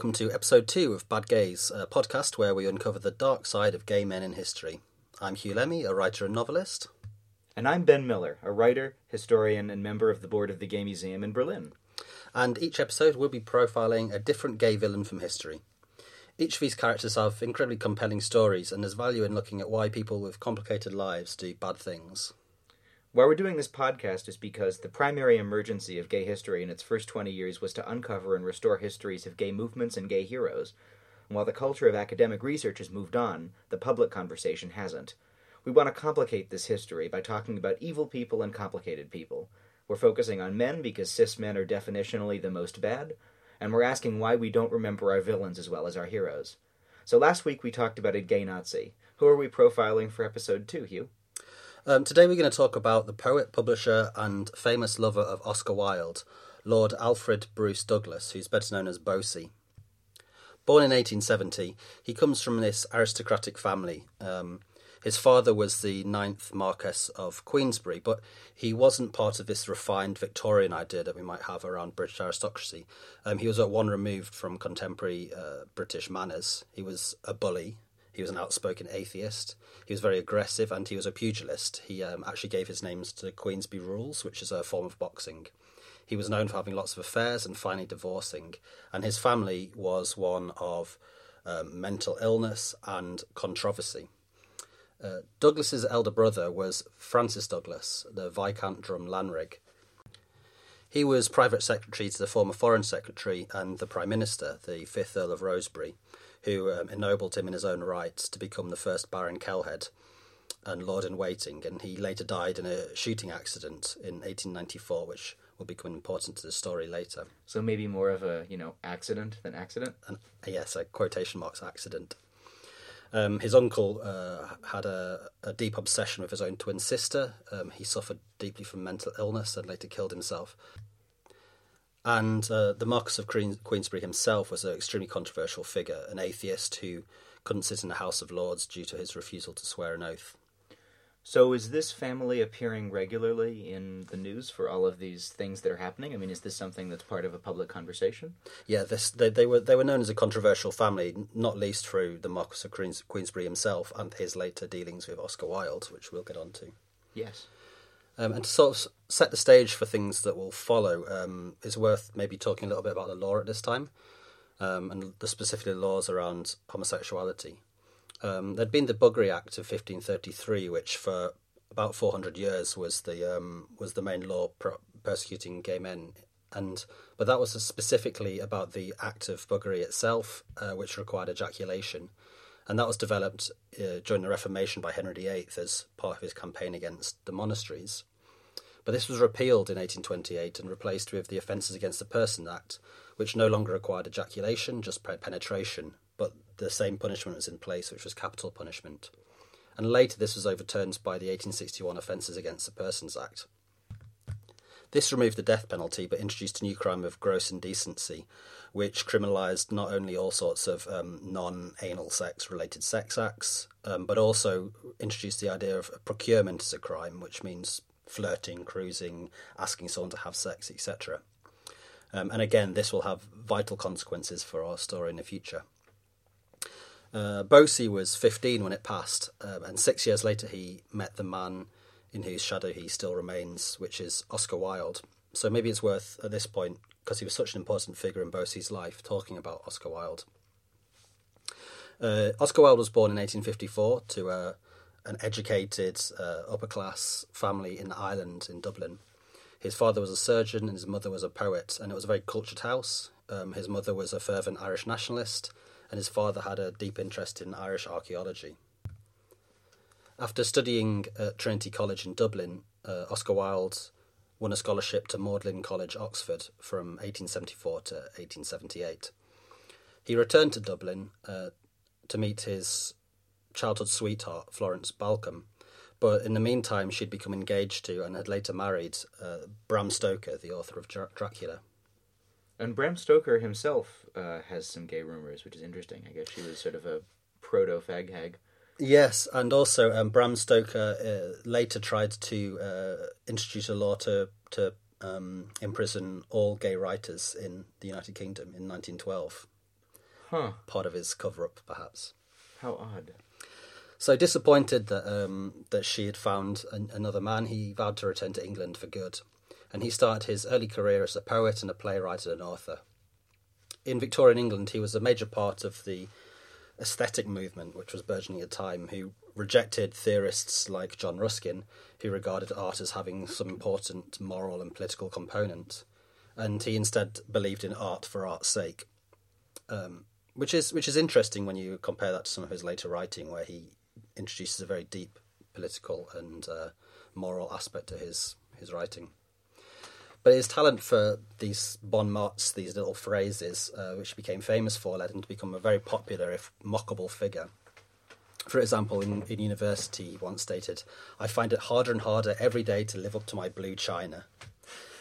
Welcome to episode two of Bad Gays, a podcast where we uncover the dark side of gay men in history. I'm Huw Lemmey, a writer and novelist. And I'm Ben Miller, a writer, historian, and member of the board of the Gay Museum in Berlin. And each episode we'll be profiling a different gay villain from history. Each of these characters have incredibly compelling stories, and there's value in looking at why people with complicated lives do bad things. Why we're doing this podcast is because the primary emergency of gay history in its first 20 years was to uncover and restore histories of gay movements and gay heroes. And while the culture of academic research has moved on, the public conversation hasn't. We want to complicate this history by talking about evil people and complicated people. We're focusing on men because cis men are definitionally the most bad, and we're asking why we don't remember our villains as well as our heroes. So last week we talked about a gay Nazi. Who are we profiling for episode 2, Huw? Um, today we're going to talk about the poet, publisher, and famous lover of Oscar Wilde, Lord Alfred Bruce Douglas, who's better known as Bosie. Born in 1870, he comes from this aristocratic family. Um, his father was the ninth Marquess of Queensberry, but he wasn't part of this refined Victorian idea that we might have around British aristocracy. Um, he was at one removed from contemporary uh, British manners. He was a bully, he was an outspoken atheist. He was very aggressive and he was a pugilist. He um, actually gave his names to Queensberry rules, which is a form of boxing. He was known for having lots of affairs and finally divorcing. And his family was one of um, mental illness and controversy. Uh, Douglas's elder brother was Francis Douglas, the Viscount Drumlanrig. He was private secretary to the former Foreign Secretary and the Prime Minister, the fifth Earl of Rosebery who um, ennobled him in his own right to become the first Baron Kelhead and Lord in Waiting, and he later died in a shooting accident in 1894, which will become important to the story later. So maybe more of a you know accident than accident. And yes, a quotation marks accident. Um, his uncle uh, had a, a, deep obsession with his own twin sister. Um, he suffered deeply from mental illness and later killed himself. And uh, the Marquess of Queensberry himself was an extremely controversial figure, an atheist who couldn't sit in the House of Lords due to his refusal to swear an oath. So, is this family appearing regularly in the news for all of these things that are happening? I mean, is this something that's part of a public conversation? Yeah, this they, they were they were known as a controversial family, not least through the Marquess of Queensberry himself and his later dealings with Oscar Wilde, which we'll get on to. Yes. Um, and to sort of set the stage for things that will follow, um, is worth maybe talking a little bit about the law at this time, um, and the specifically laws around homosexuality. Um, there'd been the Buggery Act of 1533, which for about 400 years was the um, was the main law pro- persecuting gay men, and but that was specifically about the act of buggery itself, uh, which required ejaculation and that was developed uh, during the Reformation by Henry VIII as part of his campaign against the monasteries. But this was repealed in 1828 and replaced with the Offences Against the Person Act, which no longer required ejaculation, just penetration, but the same punishment was in place, which was capital punishment. And later this was overturned by the 1861 Offences Against the Persons Act. This removed the death penalty but introduced a new crime of gross indecency, which criminalised not only all sorts of um, non anal sex related sex acts, um, but also introduced the idea of procurement as a crime, which means flirting, cruising, asking someone to have sex, etc. Um, and again, this will have vital consequences for our story in the future. Uh, Bosie was 15 when it passed, um, and six years later he met the man in whose shadow he still remains, which is Oscar Wilde. So maybe it's worth, at this point, because he was such an important figure in Bosie's life, talking about Oscar Wilde. Uh, Oscar Wilde was born in 1854 to a an educated, uh, upper class family in Ireland, in Dublin. His father was a surgeon and his mother was a poet, and it was a very cultured house. Um, his mother was a fervent Irish nationalist, and his father had a deep interest in Irish archaeology. After studying at Trinity College in Dublin, uh, Oscar Wilde won a scholarship to Magdalen College, Oxford, from 1874 to 1878. He returned to Dublin uh, to meet his childhood sweetheart, Florence Balcombe, But in the meantime, she'd become engaged to and had later married uh, Bram Stoker, the author of Dracula. And Bram Stoker himself uh, has some gay rumors, which is interesting. I guess she was sort of a proto fag hag. Yes, and also um, Bram Stoker uh, later tried to uh, introduce a law to to um, imprison all gay writers in the United Kingdom in 1912. Huh. Part of his cover up, perhaps. How odd. So disappointed that um, that she had found an, another man, he vowed to return to England for good, and he started his early career as a poet and a playwright and an author. In Victorian England, he was a major part of the aesthetic movement, which was burgeoning at the time, who rejected theorists like John Ruskin, who regarded art as having some important moral and political component, and he instead believed in art for art's sake, um, which is which is interesting when you compare that to some of his later writing, where he introduces a very deep political and uh, moral aspect to his his writing. But his talent for these bon mots, these little phrases, uh, which he became famous for, led him to become a very popular, if mockable, figure. For example, in, in university, he once stated, I find it harder and harder every day to live up to my blue china.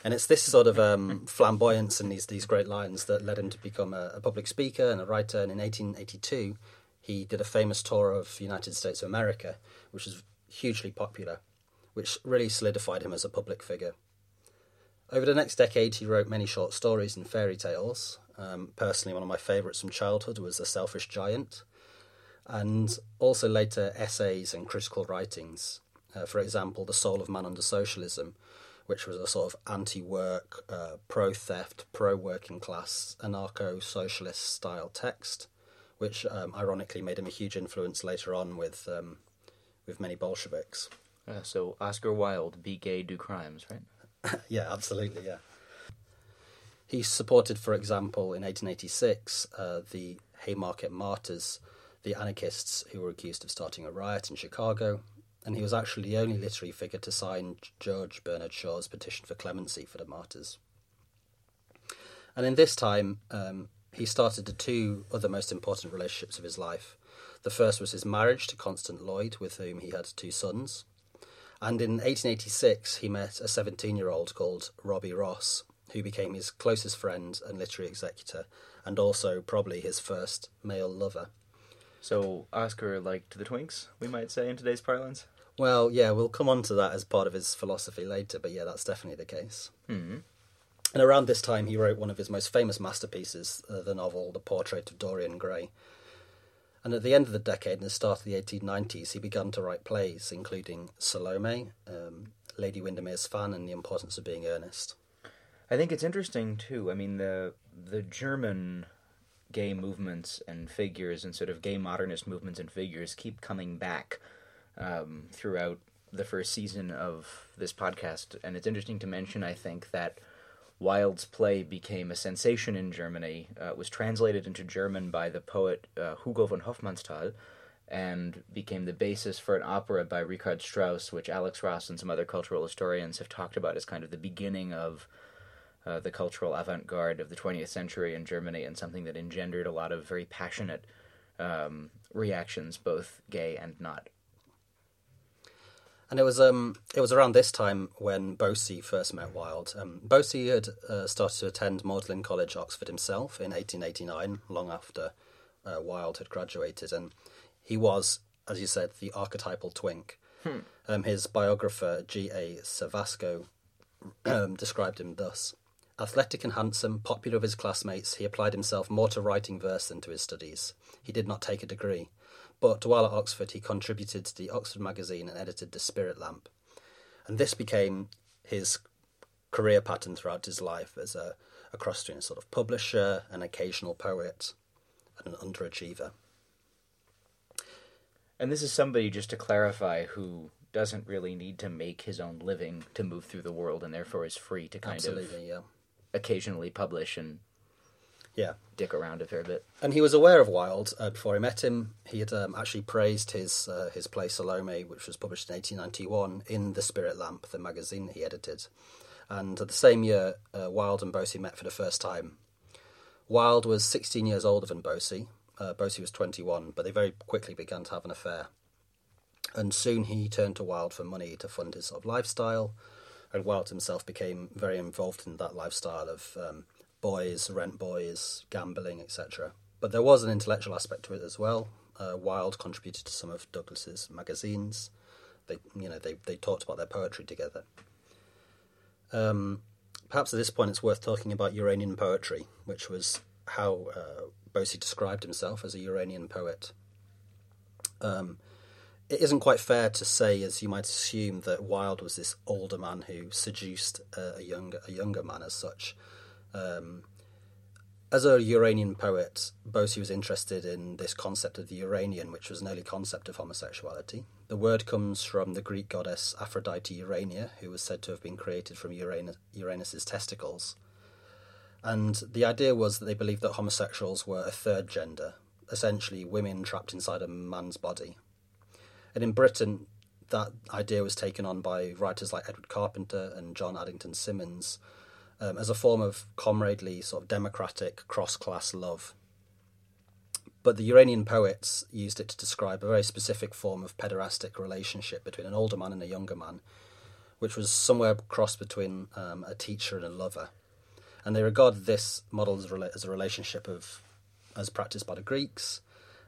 And it's this sort of um, flamboyance and these, these great lines that led him to become a, a public speaker and a writer. And in 1882, he did a famous tour of the United States of America, which was hugely popular, which really solidified him as a public figure. Over the next decade, he wrote many short stories and fairy tales. Um, personally, one of my favourites from childhood was The Selfish Giant, and also later essays and critical writings. Uh, for example, The Soul of Man Under Socialism, which was a sort of anti work, uh, pro theft, pro working class, anarcho socialist style text, which um, ironically made him a huge influence later on with, um, with many Bolsheviks. Uh, so Oscar Wilde, be gay, do crimes, right? yeah, absolutely, yeah. He supported, for example, in 1886, uh, the Haymarket Martyrs, the anarchists who were accused of starting a riot in Chicago, and he was actually the only literary figure to sign George Bernard Shaw's petition for clemency for the martyrs. And in this time, um, he started the two other most important relationships of his life. The first was his marriage to Constance Lloyd, with whom he had two sons. And in 1886, he met a 17 year old called Robbie Ross, who became his closest friend and literary executor, and also probably his first male lover. So Oscar liked the Twinks, we might say in today's parlance. Well, yeah, we'll come on to that as part of his philosophy later, but yeah, that's definitely the case. hmm And around this time, he wrote one of his most famous masterpieces, uh, the novel The Portrait of Dorian Gray. And at the end of the decade and the start of the 1890s, he began to write plays, including Salome, um, Lady Windermere's Fan, and The Importance of Being Earnest. I think it's interesting too. I mean the the German gay movements and figures and sort of gay modernist movements and figures keep coming back um, throughout the first season of this podcast, and it's interesting to mention. I think that Wilde's play became a sensation in Germany. Uh, was translated into German by the poet uh, Hugo von Hofmannsthal and became the basis for an opera by Richard Strauss, which Alex Ross and some other cultural historians have talked about as kind of the beginning of uh, the cultural avant garde of the 20th century in Germany and something that engendered a lot of very passionate um, reactions, both gay and not. And it was um it was around this time when Bosie first met Wilde. Um, Bosie had uh, started to attend Magdalen College, Oxford himself in 1889, long after uh, Wilde had graduated, and he was, as you said, the archetypal twink. Hmm. Um, his biographer G. A. Cevasco um, described him thus: athletic and handsome, popular with his classmates, he applied himself more to writing verse than to his studies. He did not take a degree. But while at Oxford, he contributed to the Oxford magazine and edited the Spirit Lamp. And this became his career pattern throughout his life as a, a cross between a sort of publisher, an occasional poet, and an underachiever. And this is somebody, just to clarify, who doesn't really need to make his own living to move through the world and therefore is free to kind Absolutely, yeah. of occasionally publish and Yeah. dick around a fair bit. And he was aware of Wilde uh, before he met him. He had um, actually praised his uh, his play Salome, which was published in 1891 in The Spirit Lamp, the magazine that he edited. And the same year, uh, Wilde and Bosie met for the first time. Wilde was 16 years older than Bosie. Uh, Bosie was 21, but they very quickly began to have an affair. And soon he turned to Wilde for money to fund his sort of lifestyle. And Wilde himself became very involved in that lifestyle of um, boys, rent boys, gambling, etc. But there was an intellectual aspect to it as well. Uh, Wilde contributed to some of Douglas's magazines. They, you know, they they talked about their poetry together. Um, perhaps at this point it's worth talking about Uranian poetry, which was how uh, described himself as a Uranian poet. Um, it isn't quite fair to say, as you might assume, that Wilde was this older man who seduced uh, a younger a younger man as such. Um, as a Uranian poet, Bosie was interested in this concept of the Uranian, which was an early concept of homosexuality. The word comes from the Greek goddess Aphrodite Urania, who was said to have been created from Uranus, Uranus's testicles. And the idea was that they believed that homosexuals were a third gender, essentially women trapped inside a man's body. And in Britain, that idea was taken on by writers like Edward Carpenter and John Addington Symonds um, as a form of comradely, sort of democratic, cross class love. But the Uranian poets used it to describe a very specific form of pederastic relationship between an older man and a younger man, which was somewhere cross between um, a teacher and a lover. And they regard this model as, as a relationship of, as practiced by the Greeks,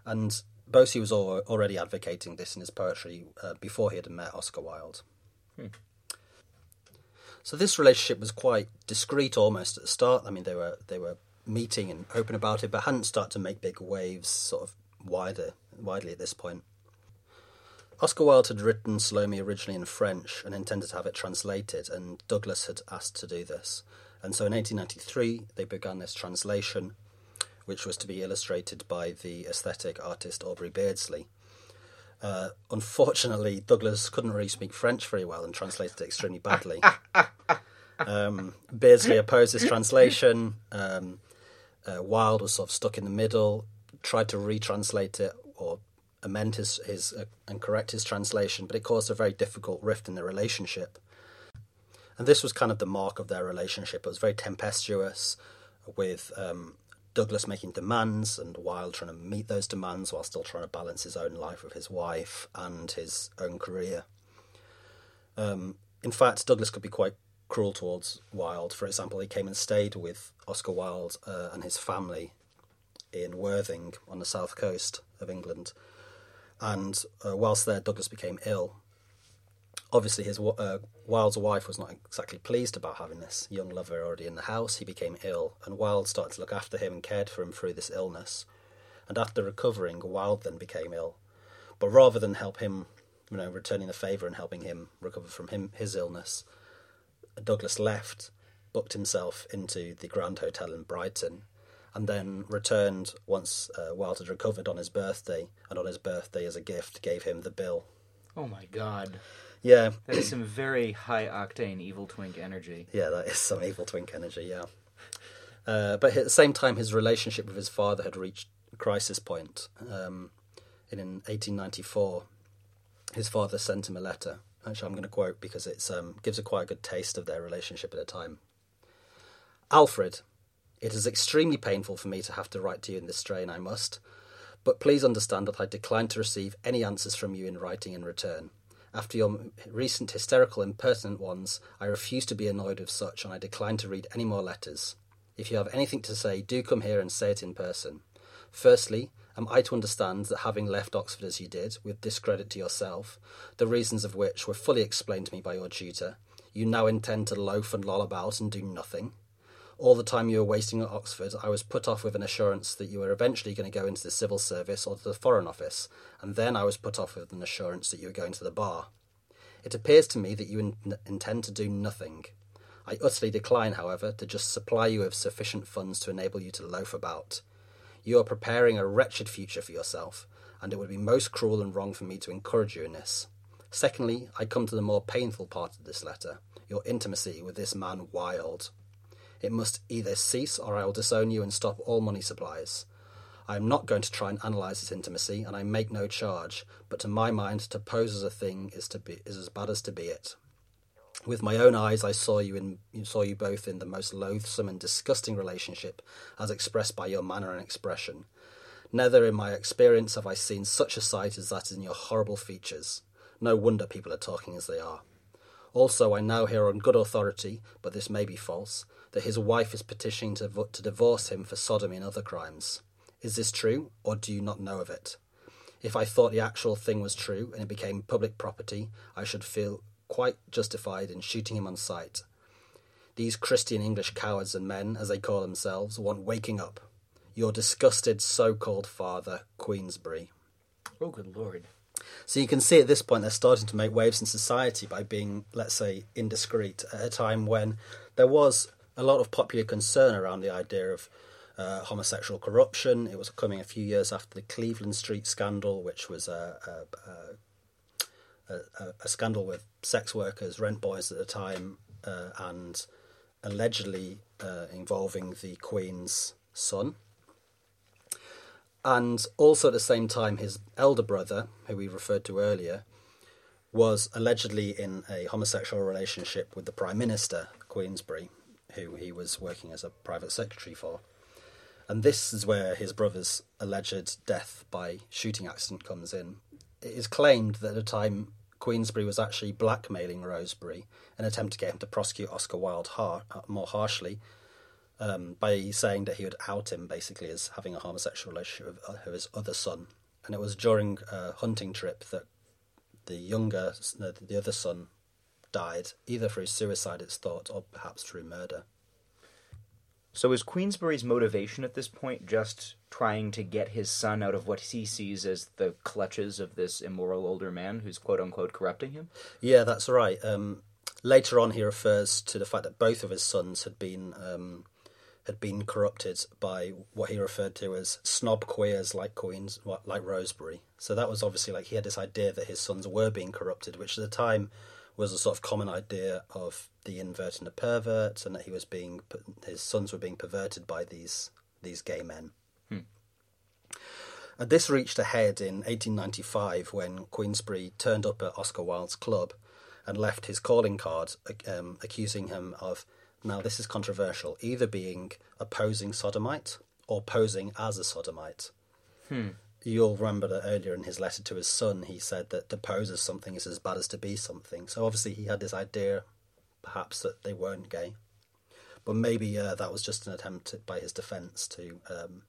and Bosie was already advocating this in his poetry uh, before he had met Oscar Wilde. Hmm. So this relationship was quite discreet almost at the start. I mean, they were they were meeting and open about it, but hadn't started to make big waves sort of wider widely at this point. Oscar Wilde had written Salome originally in French and intended to have it translated, and Douglas had asked to do this. And so in 1893, they began this translation, which was to be illustrated by the aesthetic artist Aubrey Beardsley. Uh, unfortunately, Douglas couldn't really speak French very well and translated it extremely badly. um, Beardsley opposed this translation. Um, uh, Wilde was sort of stuck in the middle, tried to retranslate it or amend his, his uh, and correct his translation, but it caused a very difficult rift in their relationship. And this was kind of the mark of their relationship. It was very tempestuous, with um, Douglas making demands and Wilde trying to meet those demands while still trying to balance his own life with his wife and his own career. Um, in fact, Douglas could be quite cruel towards Wilde. For example, he came and stayed with Oscar Wilde uh, and his family in Worthing on the south coast of England. And uh, whilst there, Douglas became ill obviously his uh, wife was not exactly pleased about having this young lover already in the house. He became ill, and Wilde started to look after him and cared for him through this illness. And after recovering, Wilde then became ill. But rather than help him, you know, returning the favour and helping him recover from him his illness, Douglas left, booked himself into the Grand Hotel in Brighton, and then returned once uh, had recovered on his birthday, and on his birthday as a gift gave him the bill. Oh my God! Yeah. That is some very high octane evil twink energy. Yeah, that is some evil twink energy, yeah. Uh, but at the same time, his relationship with his father had reached a crisis point. Um, in 1894, his father sent him a letter. Actually, I'm going to quote because it um, gives a quite a good taste of their relationship at the time. Alfred, it is extremely painful for me to have to write to you in this strain, I must, but please understand that I decline to receive any answers from you in writing in return. After your recent hysterical impertinent ones, I refuse to be annoyed with such, and I decline to read any more letters. If you have anything to say, do come here and say it in person. Firstly, am I to understand that having left Oxford as you did, with discredit to yourself, the reasons of which were fully explained to me by your tutor, you now intend to loaf and loll about and do nothing? All the time you were wasting at Oxford, I was put off with an assurance that you were eventually going to go into the civil service or the Foreign Office, and then I was put off with an assurance that you were going to the bar. It appears to me that you in- intend to do nothing. I utterly decline, however, to just supply you with sufficient funds to enable you to loaf about. You are preparing a wretched future for yourself, and it would be most cruel and wrong for me to encourage you in this. Secondly, I come to the more painful part of this letter your intimacy with this man Wilde. It must either cease or I will disown you and stop all money supplies. I am not going to try and analyse this intimacy, and I make no charge, but to my mind, to pose as a thing is to be is as bad as to be it. With my own eyes, I saw you in saw you both in the most loathsome and disgusting relationship, as expressed by your manner and expression. Never in my experience have I seen such a sight as that in your horrible features. No wonder people are talking as they are. Also, I now hear on good authority, but this may be false, that his wife is petitioning to, to divorce him for sodomy and other crimes. Is this true, or do you not know of it? If I thought the actual thing was true and it became public property, I should feel quite justified in shooting him on sight. These Christian English cowards and men, as they call themselves, want waking up. Your disgusted so called father, Queensberry. Oh, good lord. So you can see at this point they're starting to make waves in society by being, let's say, indiscreet at a time when there was a lot of popular concern around the idea of uh, homosexual corruption. It was coming a few years after the Cleveland Street scandal, which was a, a, a, a scandal with sex workers, rent boys at the time, uh, and allegedly uh, involving the Queen's son. And also at the same time, his elder brother, who we referred to earlier, was allegedly in a homosexual relationship with the Prime Minister, Queensberry, who he was working as a private secretary for. And this is where his brother's alleged death by shooting accident comes in. It is claimed that at the time Queensberry was actually blackmailing Rosebery in an attempt to get him to prosecute Oscar Wilde har- more harshly um, by saying that he would out him basically as having a homosexual relationship with, uh, his other son. And it was during a hunting trip that the younger, the other son, died, either through suicide, it's thought, or perhaps through murder. So is Queensberry's motivation at this point just trying to get his son out of what he sees as the clutches of this immoral older man who's quote unquote corrupting him? Yeah, that's right. Um, later on, he refers to the fact that both of his sons had been um, had been corrupted by what he referred to as snob queers like Queens, like Rosebery. So that was obviously like he had this idea that his sons were being corrupted, which at the time was a sort of common idea of the invert and the pervert, and that he was being his sons were being perverted by these these gay men. Hmm. And this reached a head in 1895 when Queensberry turned up at Oscar Wilde's club and left his calling card um, accusing him of now, this is controversial, either being a posing sodomite or posing as a sodomite. Hmm. You'll remember that earlier in his letter to his son, he said that to pose as something is as bad as to be something. So obviously, he had this idea, perhaps, that they weren't gay. But maybe uh, that was just an attempt by his defence to, um,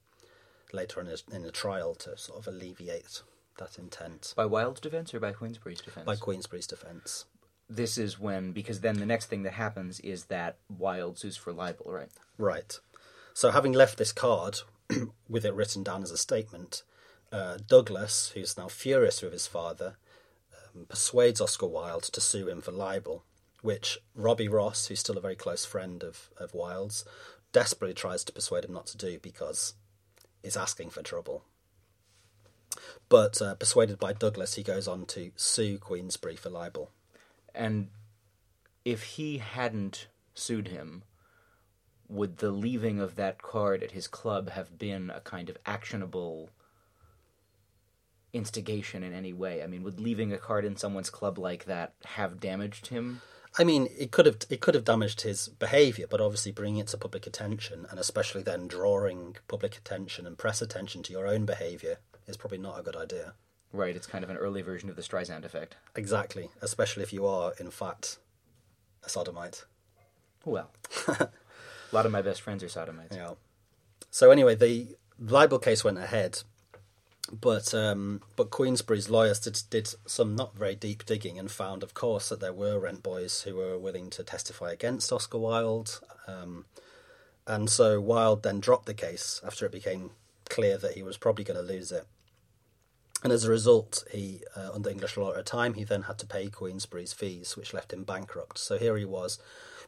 later in, in the trial, to sort of alleviate that intent. By Wilde's defence or by Queensberry's defence? By Queensberry's defence this is when because then the next thing that happens is that Wilde sues for libel, right? Right. So having left this card with it written down as a statement, uh, Douglas, who's now furious with his father, um, persuades Oscar Wilde to sue him for libel, which Robbie Ross, who's still a very close friend of, of Wilde's, desperately tries to persuade him not to do because he's asking for trouble. But uh, persuaded by Douglas, he goes on to sue Queensberry for libel. And if he hadn't sued him, would the leaving of that card at his club have been a kind of actionable instigation in any way? I mean, would leaving a card in someone's club like that have damaged him? I mean, it could have it could have damaged his behaviour, but obviously bringing it to public attention, and especially then drawing public attention and press attention to your own behaviour, is probably not a good idea. Right, it's kind of an early version of the Streisand effect. Exactly, especially if you are, in fact, a sodomite. Well, a lot of my best friends are sodomites. Yeah. So anyway, the libel case went ahead, but um, but Queensberry's lawyers did, did some not very deep digging and found, of course, that there were rent boys who were willing to testify against Oscar Wilde, um, and so Wilde then dropped the case after it became clear that he was probably going to lose it. And as a result, he, uh, under English law at the time, he then had to pay Queensberry's fees, which left him bankrupt. So here he was,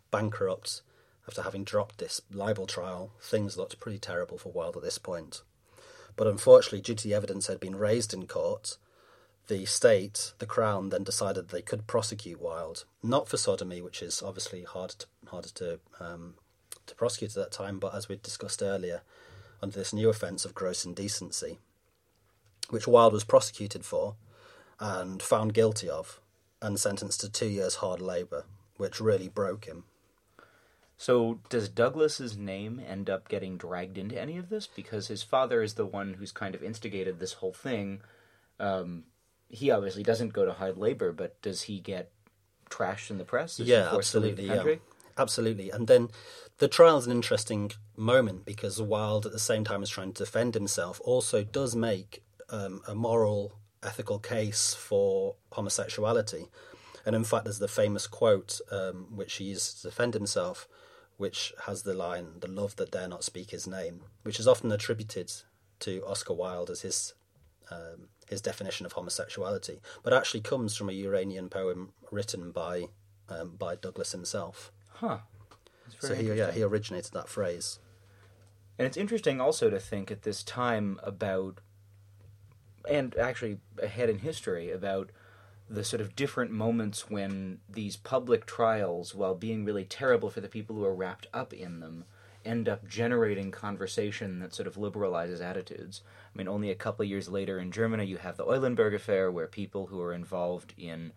bankrupt, after having dropped this libel trial. Things looked pretty terrible for Wilde at this point. But unfortunately, due to the evidence had been raised in court, the state, the Crown, then decided they could prosecute Wilde, not for sodomy, which is obviously harder to, harder to, um, to prosecute at that time, but as we discussed earlier, under this new offence of gross indecency which Wilde was prosecuted for and found guilty of and sentenced to two years hard labour, which really broke him. So, does Douglas's name end up getting dragged into any of this? Because his father is the one who's kind of instigated this whole thing. Um, he obviously doesn't go to hard labor, but does he get trashed in the press? Is yeah, absolutely. Yeah. Absolutely. And then the trial is an interesting moment because Wilde, at the same time as trying to defend himself, also does make um, a moral, ethical case for homosexuality. And in fact, there's the famous quote um, which he used to defend himself, which has the line, the love that dare not speak his name, which is often attributed to Oscar Wilde as his um, his definition of homosexuality, but actually comes from a Uranian poem written by um, by Douglas himself. Huh. So he yeah he originated that phrase. And it's interesting also to think at this time about, and actually ahead in history, about the sort of different moments when these public trials, while being really terrible for the people who are wrapped up in them, end up generating conversation that sort of liberalizes attitudes. I mean, only a couple of years later in Germany, you have the Eulenburg affair, where people who are involved in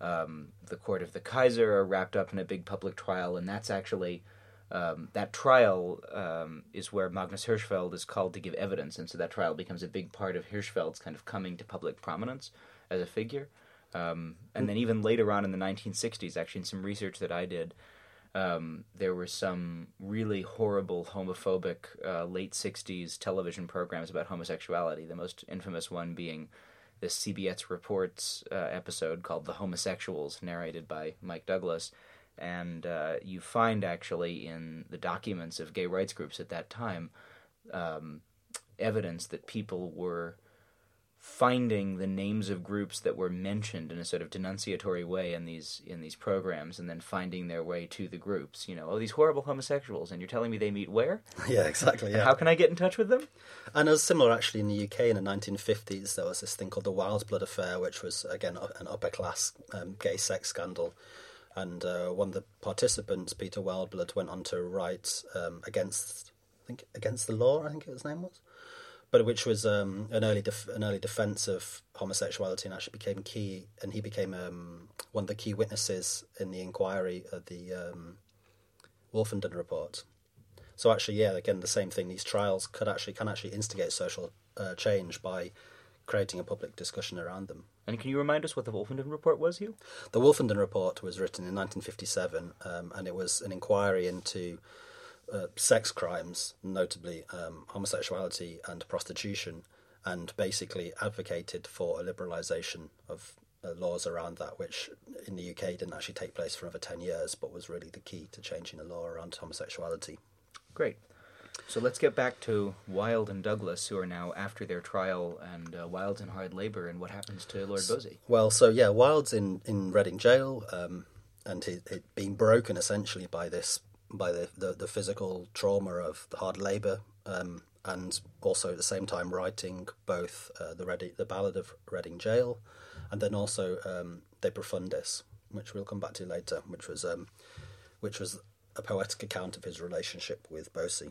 um, the court of the Kaiser are wrapped up in a big public trial, and that's actually um, that trial um, is where Magnus Hirschfeld is called to give evidence, and so that trial becomes a big part of Hirschfeld's kind of coming to public prominence as a figure. Um, and then even later on in the 1960s, actually, in some research that I did, um, there were some really horrible homophobic uh, late 60s television programs about homosexuality, the most infamous one being the CBS Reports uh, episode called The Homosexuals, narrated by Mike Douglas. And uh, you find actually in the documents of gay rights groups at that time um, evidence that people were finding the names of groups that were mentioned in a sort of denunciatory way in these in these programs and then finding their way to the groups. You know oh these horrible homosexuals and you're telling me they meet where? Yeah exactly yeah. How can i get in touch with them? And it was similar actually in the uk in the 1950s there was this thing called the Wildeblood affair which was again an upper class um, gay sex scandal. And uh, one of the participants, Peter Wildeblood, went on to write um, against, I think, against the law. I think his name was, but which was um, an early def- an early defense of homosexuality, and actually became key. And he became um, one of the key witnesses in the inquiry of the um, Wolfenden report. So actually, yeah, again, the same thing. These trials could actually can actually instigate social uh, change by creating a public discussion around them. And can you remind us what the Wolfenden Report was, Huw? The Wolfenden Report was written in 1957, um, and it was an inquiry into uh, sex crimes, notably um, homosexuality and prostitution, and basically advocated for a liberalisation of uh, laws around that, which in the UK didn't actually take place for another 10 years, but was really the key to changing the law around homosexuality. Great. So let's get back to Wilde and Douglas, who are now after their trial, and uh, Wilde's in hard labour, and what happens to Lord Bosie? Well, so yeah, Wilde's in in Reading jail, um, and he, he being broken essentially by this by the, the, the physical trauma of the hard labour, um, and also at the same time writing both uh, the Reading, the Ballad of Reading Gaol, and then also um, De Profundis, which we'll come back to later, which was um, which was a poetic account of his relationship with Bosie.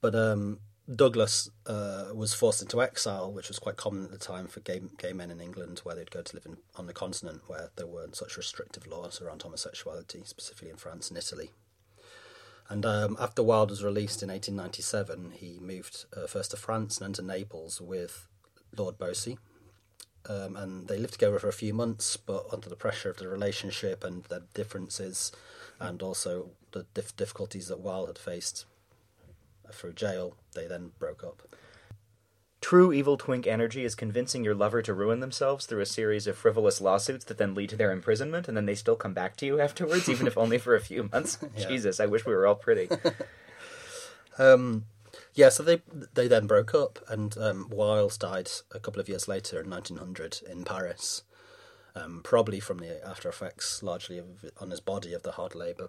But um, Douglas uh, was forced into exile, which was quite common at the time for gay, gay men in England, where they'd go to live in, on the continent where there weren't such restrictive laws around homosexuality, specifically in France and Italy. And um, after Wilde was released in 1897, he moved uh, first to France and then to Naples with Lord Bosie. Um, and they lived together for a few months, but under the pressure of the relationship and the differences, and also the dif- difficulties that Wilde had faced through jail, they then broke up. True evil twink energy is convincing your lover to ruin themselves through a series of frivolous lawsuits that then lead to their imprisonment, and then they still come back to you afterwards, even if only for a few months. yeah. Jesus, I wish we were all pretty. um, yeah, so they they then broke up, and um, Wiles died a couple of years later in 1900 in Paris, um, probably from the after effects largely of, on his body of the hard labour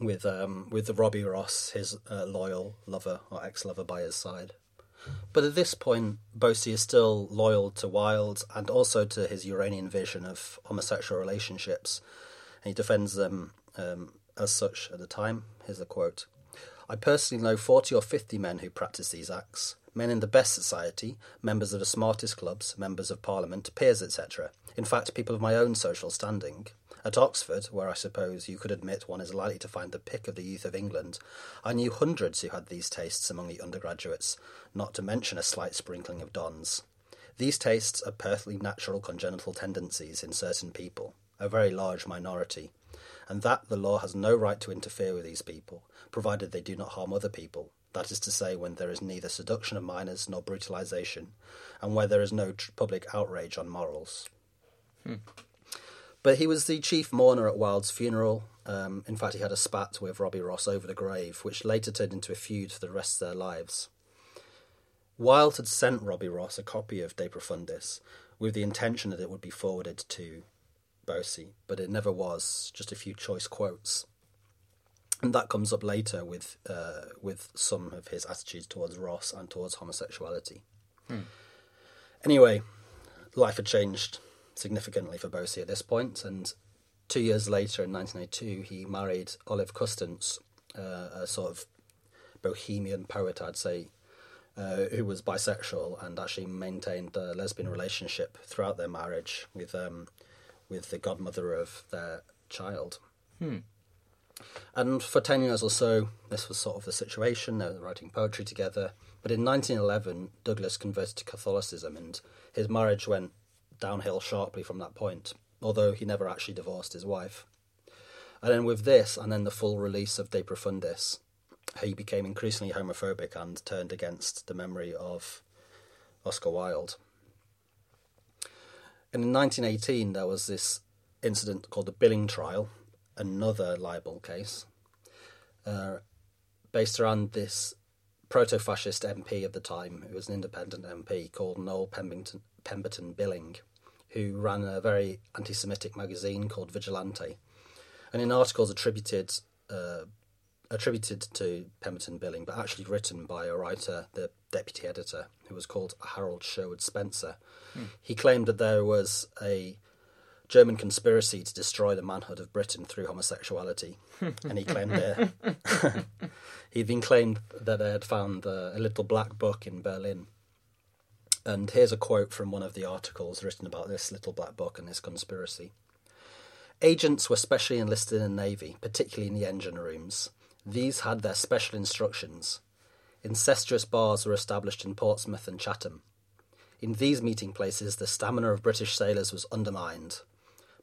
with um, with Robbie Ross, his uh, loyal lover or ex lover, by his side. But at this point, Bosie is still loyal to Wilde and also to his Uranian vision of homosexual relationships, and he defends them um, as such at the time. Here's a quote I personally know 40 or 50 men who practice these acts. Men in the best society, members of the smartest clubs, members of parliament, peers, etc. In fact, people of my own social standing. At Oxford, where I suppose you could admit one is likely to find the pick of the youth of England, I knew hundreds who had these tastes among the undergraduates, not to mention a slight sprinkling of dons. These tastes are perfectly natural congenital tendencies in certain people, a very large minority, and that the law has no right to interfere with these people, provided they do not harm other people, that is to say, when there is neither seduction of minors nor brutalization, and where there is no tr- public outrage on morals. Hmm. But he was the chief mourner at Wilde's funeral. Um, in fact, he had a spat with Robbie Ross over the grave, which later turned into a feud for the rest of their lives. Wilde had sent Robbie Ross a copy of De Profundis with the intention that it would be forwarded to Bosie, but it never was, just a few choice quotes. And that comes up later with uh, with some of his attitudes towards Ross and towards homosexuality. Anyway, life had changed significantly for Bosie at this point, and two years later, in 1982, he married Olive Custance, uh, a sort of bohemian poet, I'd say, uh, who was bisexual and actually maintained a lesbian relationship throughout their marriage with um, with the godmother of their child. And for 10 years or so, this was sort of the situation. They were writing poetry together. But in 1911, Douglas converted to Catholicism, and his marriage went downhill sharply from that point, although he never actually divorced his wife. And then with this, and then the full release of De Profundis, he became increasingly homophobic and turned against the memory of Oscar Wilde. And in 1918, there was this incident called the Billing Trial, another libel case, uh, based around this proto fascist MP of the time, who was an independent MP called Noel Pemberton, Pemberton Billing, who ran a very anti Semitic magazine called Vigilante. And in articles attributed uh, attributed to Pemberton Billing, but actually written by a writer, the deputy editor, who was called Harold Sherwood Spencer. He claimed that there was a German conspiracy to destroy the manhood of Britain through homosexuality, and he claimed it. He'd been claimed that they had found a little black book in Berlin. And here's a quote from one of the articles written about this little black book and this conspiracy. Agents were specially enlisted in the Navy, particularly in the engine rooms. These had their special instructions. Incestuous bars were established in Portsmouth and Chatham. In these meeting places, the stamina of British sailors was undermined.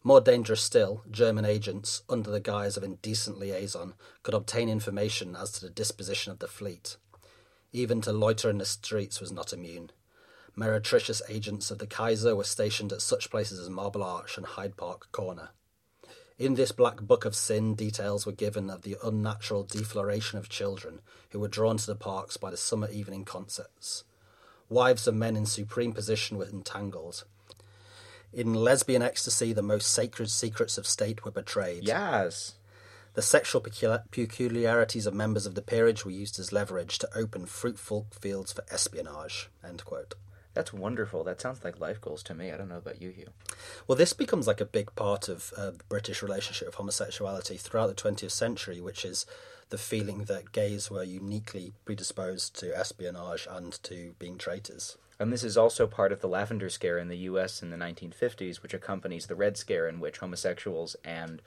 More dangerous still, German agents, under the guise of indecent liaison, could obtain information as to the disposition of the fleet. Even to loiter in the streets was not immune. Meretricious agents of the Kaiser were stationed at such places as Marble Arch and Hyde Park Corner. In this black book of sin, details were given of the unnatural defloration of children who were drawn to the parks by the summer evening concerts. Wives of men in supreme position were entangled. In lesbian ecstasy, the most sacred secrets of state were betrayed. Yes. The sexual peculiarities of members of the peerage were used as leverage to open fruitful fields for espionage. End quote. That's wonderful. That sounds like life goals to me. I don't know about you, Huw. Well, this becomes like a big part of uh, the British relationship of homosexuality throughout the 20th century, which is the feeling that gays were uniquely predisposed to espionage and to being traitors. And this is also part of the Lavender Scare in the U.S. in the 1950s, which accompanies the Red Scare, in which homosexuals and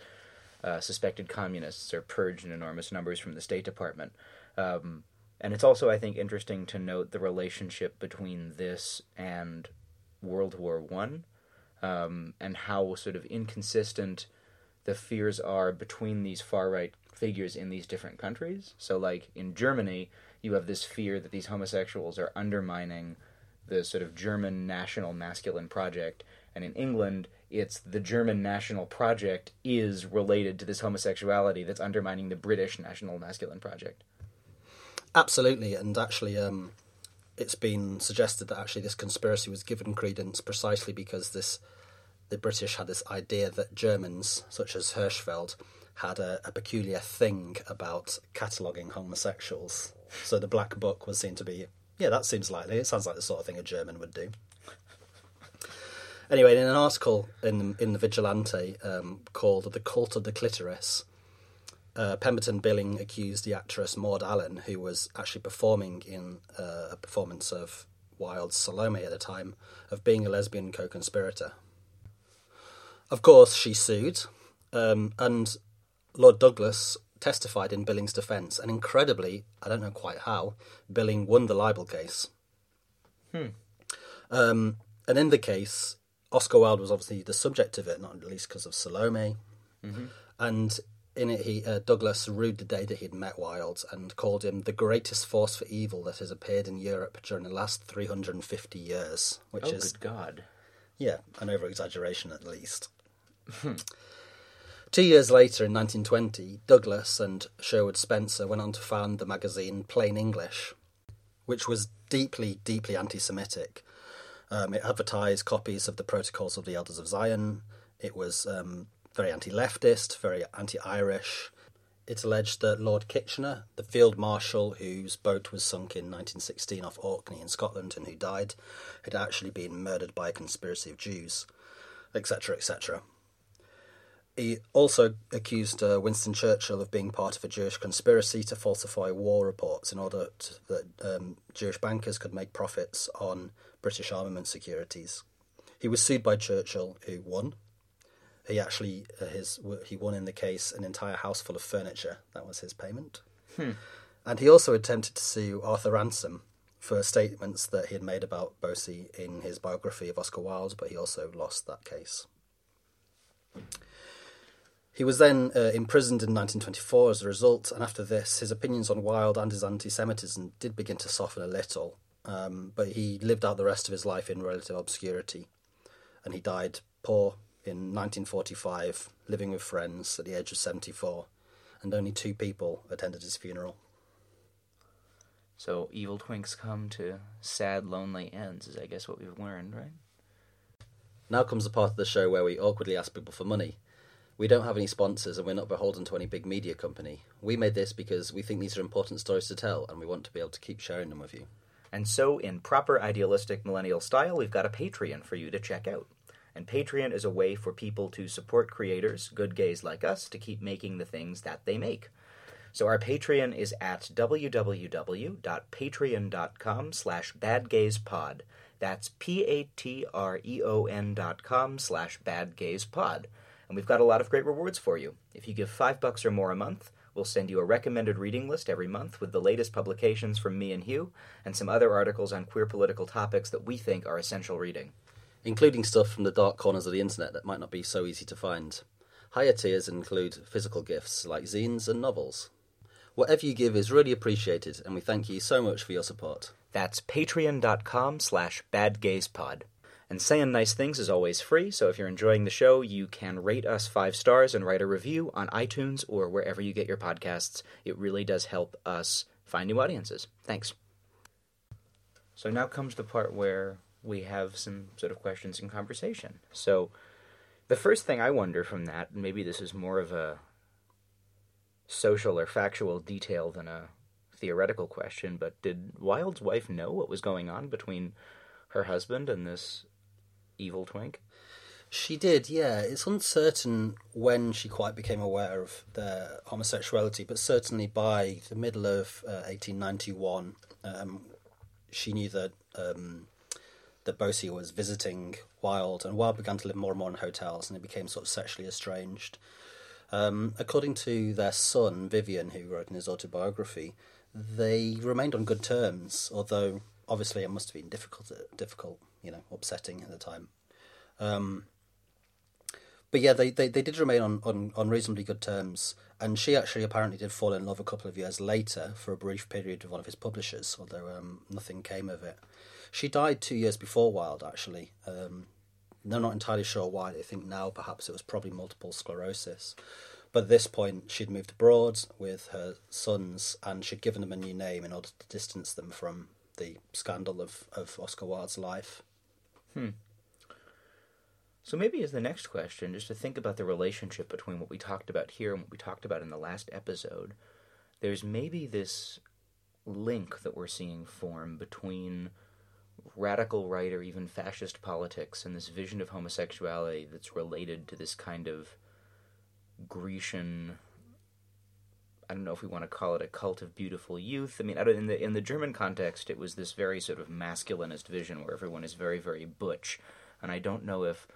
uh, suspected communists are purged in enormous numbers from the State Department. Um, and it's also, I think, interesting to note the relationship between this and World War One, um, and how sort of inconsistent the fears are between these far right figures in these different countries. So, like in Germany, you have this fear that these homosexuals are undermining the sort of German national masculine project, and in England, it's the German national project is related to this homosexuality that's undermining the British national masculine project. Absolutely, and actually, um, it's been suggested that actually this conspiracy was given credence precisely because this the British had this idea that Germans, such as Hirschfeld, had a, a peculiar thing about cataloguing homosexuals. So the Black Book was seen to be, yeah, that seems likely. It sounds like the sort of thing a German would do. Anyway, in an article in in the Vigilante um, called "The Cult of the Clitoris," uh, Pemberton Billing accused the actress Maud Allan, who was actually performing in uh, a performance of Wilde's Salome at the time, of being a lesbian co-conspirator. Of course, she sued, um, and Lord Douglas testified in Billing's defence, and incredibly, I don't know quite how, Billing won the libel case. Um, and in the case, Oscar Wilde was obviously the subject of it, not least because of Salome. And in it, he uh, Douglas rued the day that he'd met Wilde and called him the greatest force for evil that has appeared in Europe during the last 350 years, which Oh, is, good God. yeah, an over exaggeration at least. Two years later, in 1920, Douglas and Sherwood Spencer went on to found the magazine Plain English, which was deeply, deeply anti Semitic. Um, it advertised copies of the Protocols of the Elders of Zion. It was um, very anti leftist, very anti Irish. It alleged that Lord Kitchener, the field marshal whose boat was sunk in 1916 off Orkney in Scotland and who died, had actually been murdered by a conspiracy of Jews, etc., etc. He also accused uh, Winston Churchill of being part of a Jewish conspiracy to falsify war reports in order to, that um, Jewish bankers could make profits on British armament securities. He was sued by Churchill, who won. He actually uh, his he won in the case an entire house full of furniture. That was his payment. Hmm. And he also attempted to sue Arthur Ransome for statements that he had made about Bosie in his biography of Oscar Wilde, but he also lost that case. He was then uh, imprisoned in 1924 as a result, and after this, his opinions on Wilde and his anti Semitism did begin to soften a little, um, but he lived out the rest of his life in relative obscurity, and he died poor in 1945, living with friends at the age of 74, and only two people attended his funeral. So evil twinks come to sad, lonely ends, is I guess what we've learned, right? Now comes the part of the show where we awkwardly ask people for money. We don't have any sponsors and we're not beholden to any big media company. We made this because we think these are important stories to tell and we want to be able to keep sharing them with you. And so, in proper idealistic millennial style, we've got a Patreon for you to check out. And Patreon is a way for people to support creators, good gays like us, to keep making the things that they make. So our Patreon is at www.patreon.com slash badgayspod. That's P-A-T-R-E-O-N dot com slash badgayspod. And we've got a lot of great rewards for you. If you give five bucks or more a month, we'll send you a recommended reading list every month with the latest publications from me and Huw, and some other articles on queer political topics that we think are essential reading. Including stuff from the dark corners of the internet that might not be so easy to find. Higher tiers include physical gifts like zines and novels. Whatever you give is really appreciated, and we thank you so much for your support. That's patreon.com slash badgayspod. And saying nice things is always free, so if you're enjoying the show, you can rate us five stars and write a review on iTunes or wherever you get your podcasts. It really does help us find new audiences. Thanks. So now comes the part where we have some sort of questions and conversation. So the first thing I wonder from that, and maybe this is more of a social or factual detail than a theoretical question, but did Wilde's wife know what was going on between her husband and this evil twink? She did, yeah. It's uncertain when she quite became aware of their homosexuality, but certainly by the middle of uh, 1891, um, she knew that um, that Bosie was visiting Wilde, and Wilde began to live more and more in hotels, and they became sort of sexually estranged. Um, according to their son, Vivian, who wrote in his autobiography, they remained on good terms, although obviously it must have been difficult, difficult, you know, upsetting at the time. Um, but yeah, they, they, they did remain on, on, on reasonably good terms, and she actually apparently did fall in love a couple of years later for a brief period with one of his publishers, although um, nothing came of it. She died two years before Wilde, actually. Um, they're not entirely sure why. They think now perhaps it was probably multiple sclerosis. But at this point, she'd moved abroad with her sons and she'd given them a new name in order to distance them from the scandal of, of Oscar Wilde's life. Hmm. So maybe as the next question, just to think about the relationship between what we talked about here and what we talked about in the last episode, there's maybe this link that we're seeing form between radical right or even fascist politics and this vision of homosexuality that's related to this kind of Grecian I don't know if we want to call it a cult of beautiful youth. I mean, in the in the German context, it was this very sort of masculinist vision where everyone is very very butch, and I don't know if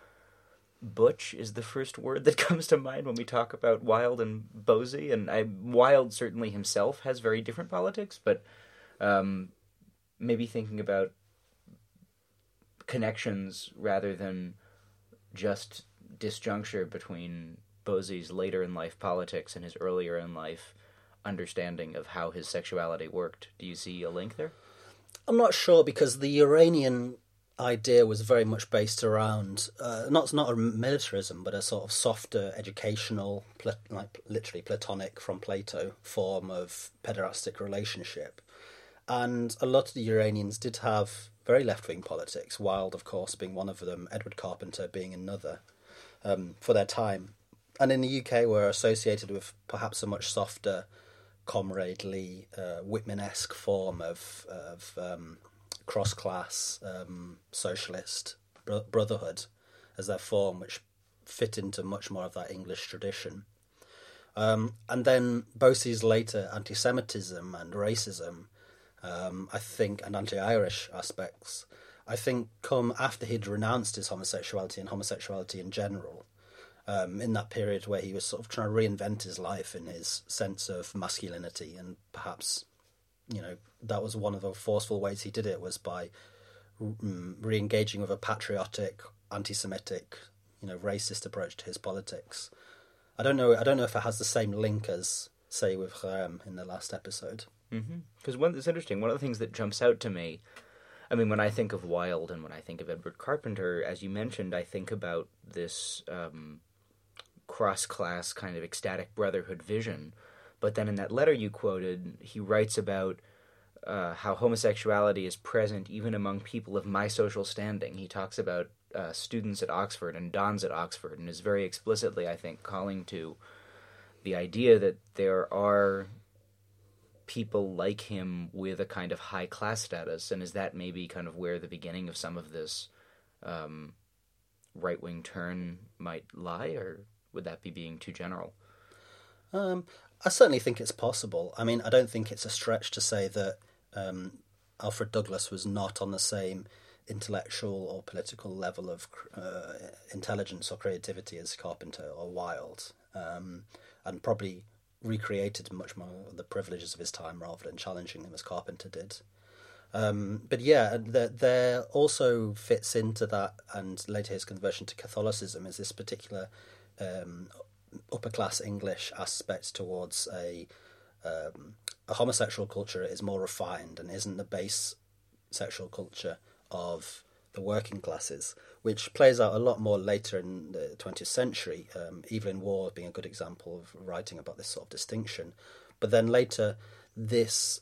butch is the first word that comes to mind when we talk about Wilde and Bosie. And I, Wilde certainly himself has very different politics, but um, maybe thinking about connections rather than just disjuncture between Bosie's later in life politics and his earlier in life understanding of how his sexuality worked. Do you see a link there? I'm not sure because the Uranian idea was very much based around uh, not not a militarism, but a sort of softer educational, like literally Platonic from Plato form of pederastic relationship. And a lot of the Uranians did have very left wing politics, Wilde, of course, being one of them, Edward Carpenter being another, um, for their time. And in the UK, were associated with perhaps a much softer, comradely, uh, Whitman esque form of, of um, cross class um, socialist bro- brotherhood as their form, which fit into much more of that English tradition. Um, and then Bosie's later anti Semitism and racism, um, I think, and anti Irish aspects, I think come after he'd renounced his homosexuality and homosexuality in general. Um, in that period where he was sort of trying to reinvent his life in his sense of masculinity and perhaps you know that was one of the forceful ways he did it was by mm, re-engaging with a patriotic, anti-Semitic, you know, racist approach to his politics. I don't know. I don't know if it has the same link as say with Chaim in the last episode. Because mm-hmm. one that's interesting. One of the things that jumps out to me, I mean, when I think of Wilde and when I think of Edward Carpenter, as you mentioned, I think about this um, cross-class kind of ecstatic brotherhood vision but then in that letter you quoted, he writes about uh, how homosexuality is present even among people of my social standing. He talks about uh, students at Oxford and dons at Oxford, and is very explicitly, I think, calling to the idea that there are people like him with a kind of high class status, and is that maybe kind of where the beginning of some of this um, right wing turn might lie, or would that be being too general? Um, I certainly think it's possible. I mean, I don't think it's a stretch to say that um, Alfred Douglas was not on the same intellectual or political level of uh, intelligence or creativity as Carpenter or Wilde, um, and probably recreated much more the privileges of his time rather than challenging them as Carpenter did. Um, but yeah, there, there also fits into that, and later his conversion to Catholicism is this particular um, upper class English aspects towards a um, a homosexual culture is more refined and isn't the base sexual culture of the working classes, which plays out a lot more later in the 20th century. Um, Evelyn Waugh being a good example of writing about this sort of distinction. But then later, this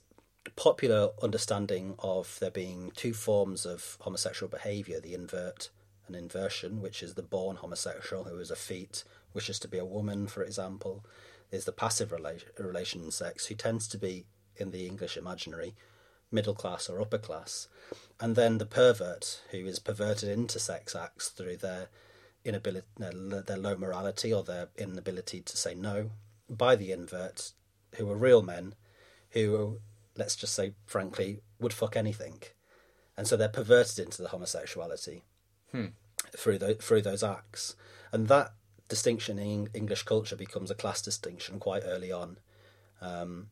popular understanding of there being two forms of homosexual behaviour the invert and inversion, which is the born homosexual who is effete wishes to be a woman, for example, is the passive rela- relation sex, who tends to be, in the English imaginary, middle class or upper class. And then the pervert, who is perverted into sex acts through their inability, their low morality or their inability to say no, by the invert, who are real men, who, let's just say frankly, would fuck anything. And so they're perverted into the homosexuality hmm. through, the, through those acts. And that distinction in English culture becomes a class distinction quite early on, um,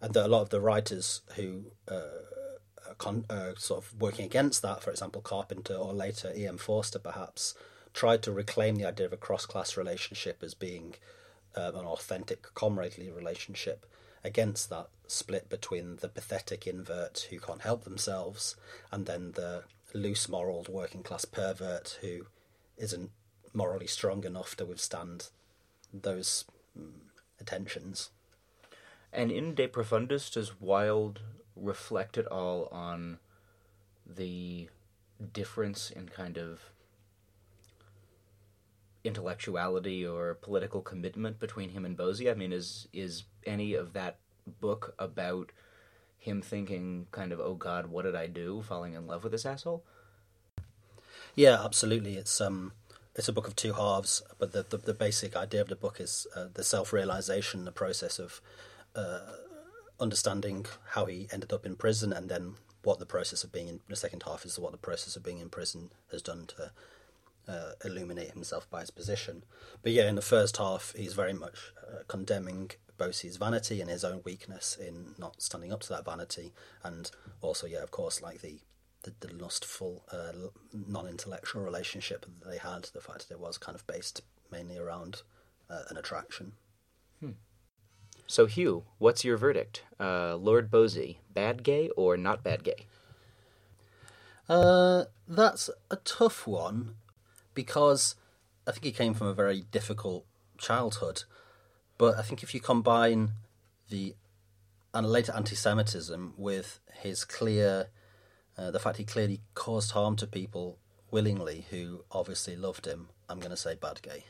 and that a lot of the writers who uh, are, con- are sort of working against that, for example, Carpenter or later E. M. Forster, perhaps, tried to reclaim the idea of a cross-class relationship as being um, an authentic comradely relationship against that split between the pathetic invert who can't help themselves and then the loose moraled working class pervert who isn't morally strong enough to withstand those mm, attentions. And in De Profundis, does Wilde reflect at all on the difference in kind of intellectuality or political commitment between him and Bosie? I mean, is is any of that book about him thinking kind of, oh God, what did I do? Falling in love with this asshole? Yeah, absolutely. It's um it's a book of two halves, but the, the, the basic idea of the book is uh, the self realization, the process of uh, understanding how he ended up in prison, and then what the process of being in the second half is what the process of being in prison has done to uh, illuminate himself by his position. But yeah, in the first half, he's very much uh, condemning Bosie's vanity and his own weakness in not standing up to that vanity, and also, yeah, of course, like the the, the lustful, uh, non-intellectual relationship that they had. The fact that it was kind of based mainly around uh, an attraction. Hmm. So, Huw, what's your verdict? Uh, Lord Bosie, bad gay or not bad gay? Uh, that's a tough one because I think he came from a very difficult childhood. But I think if you combine the and later anti-Semitism with his clear, uh, the fact he clearly caused harm to people willingly who obviously loved him, I'm going to say bad gay.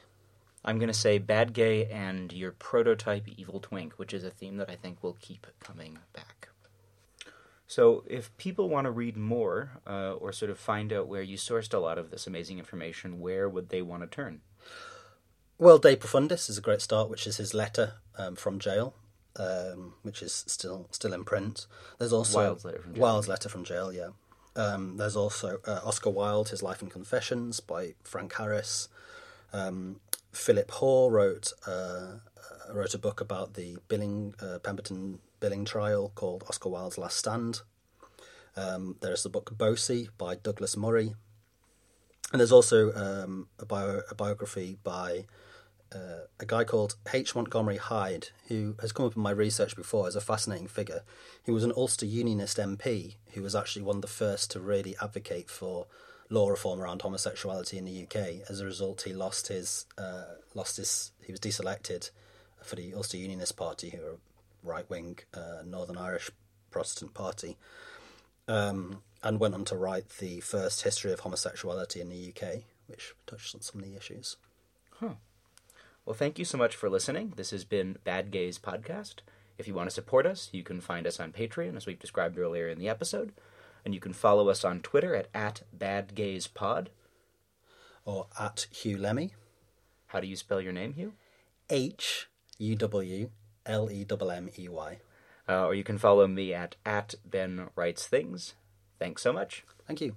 I'm going to say bad gay and your prototype evil twink, which is a theme that I think will keep coming back. So, if people want to read more uh, or sort of find out where you sourced a lot of this amazing information, where would they want to turn? Well, De Profundis is a great start, which is his letter um, from jail, um, which is still still in print. There's also Wilde's letter from jail. Wilde's letter from jail. Yeah. Um, there's also uh, Oscar Wilde, his Life and Confessions by Frank Harris. Um, Philip Hoare wrote uh, wrote a book about the Billing uh, Pemberton Billing trial called Oscar Wilde's Last Stand. Um, there's the book Bosie by Douglas Murray, and there's also um, a, bio, a biography by uh, a guy called H. Montgomery Hyde, who has come up in my research before as a fascinating figure. He was an Ulster Unionist MP who was actually one of the first to really advocate for law reform around homosexuality in the UK. As a result, he lost his uh, lost his he was deselected for the Ulster Unionist Party, who are right wing uh, Northern Irish Protestant party, um, and went on to write the first history of homosexuality in the UK, which touched on some of the issues. Well, thank you so much for listening. This has been Bad Gays Podcast. If you want to support us, you can find us on Patreon, as we've described earlier in the episode. And you can follow us on Twitter at, at BadGaysPod. Or at Huw Lemmey, How do you spell your name, Huw? H U W L E M M E Y. Uh, or you can follow me at, at Ben Writes Things. Thanks so much. Thank you.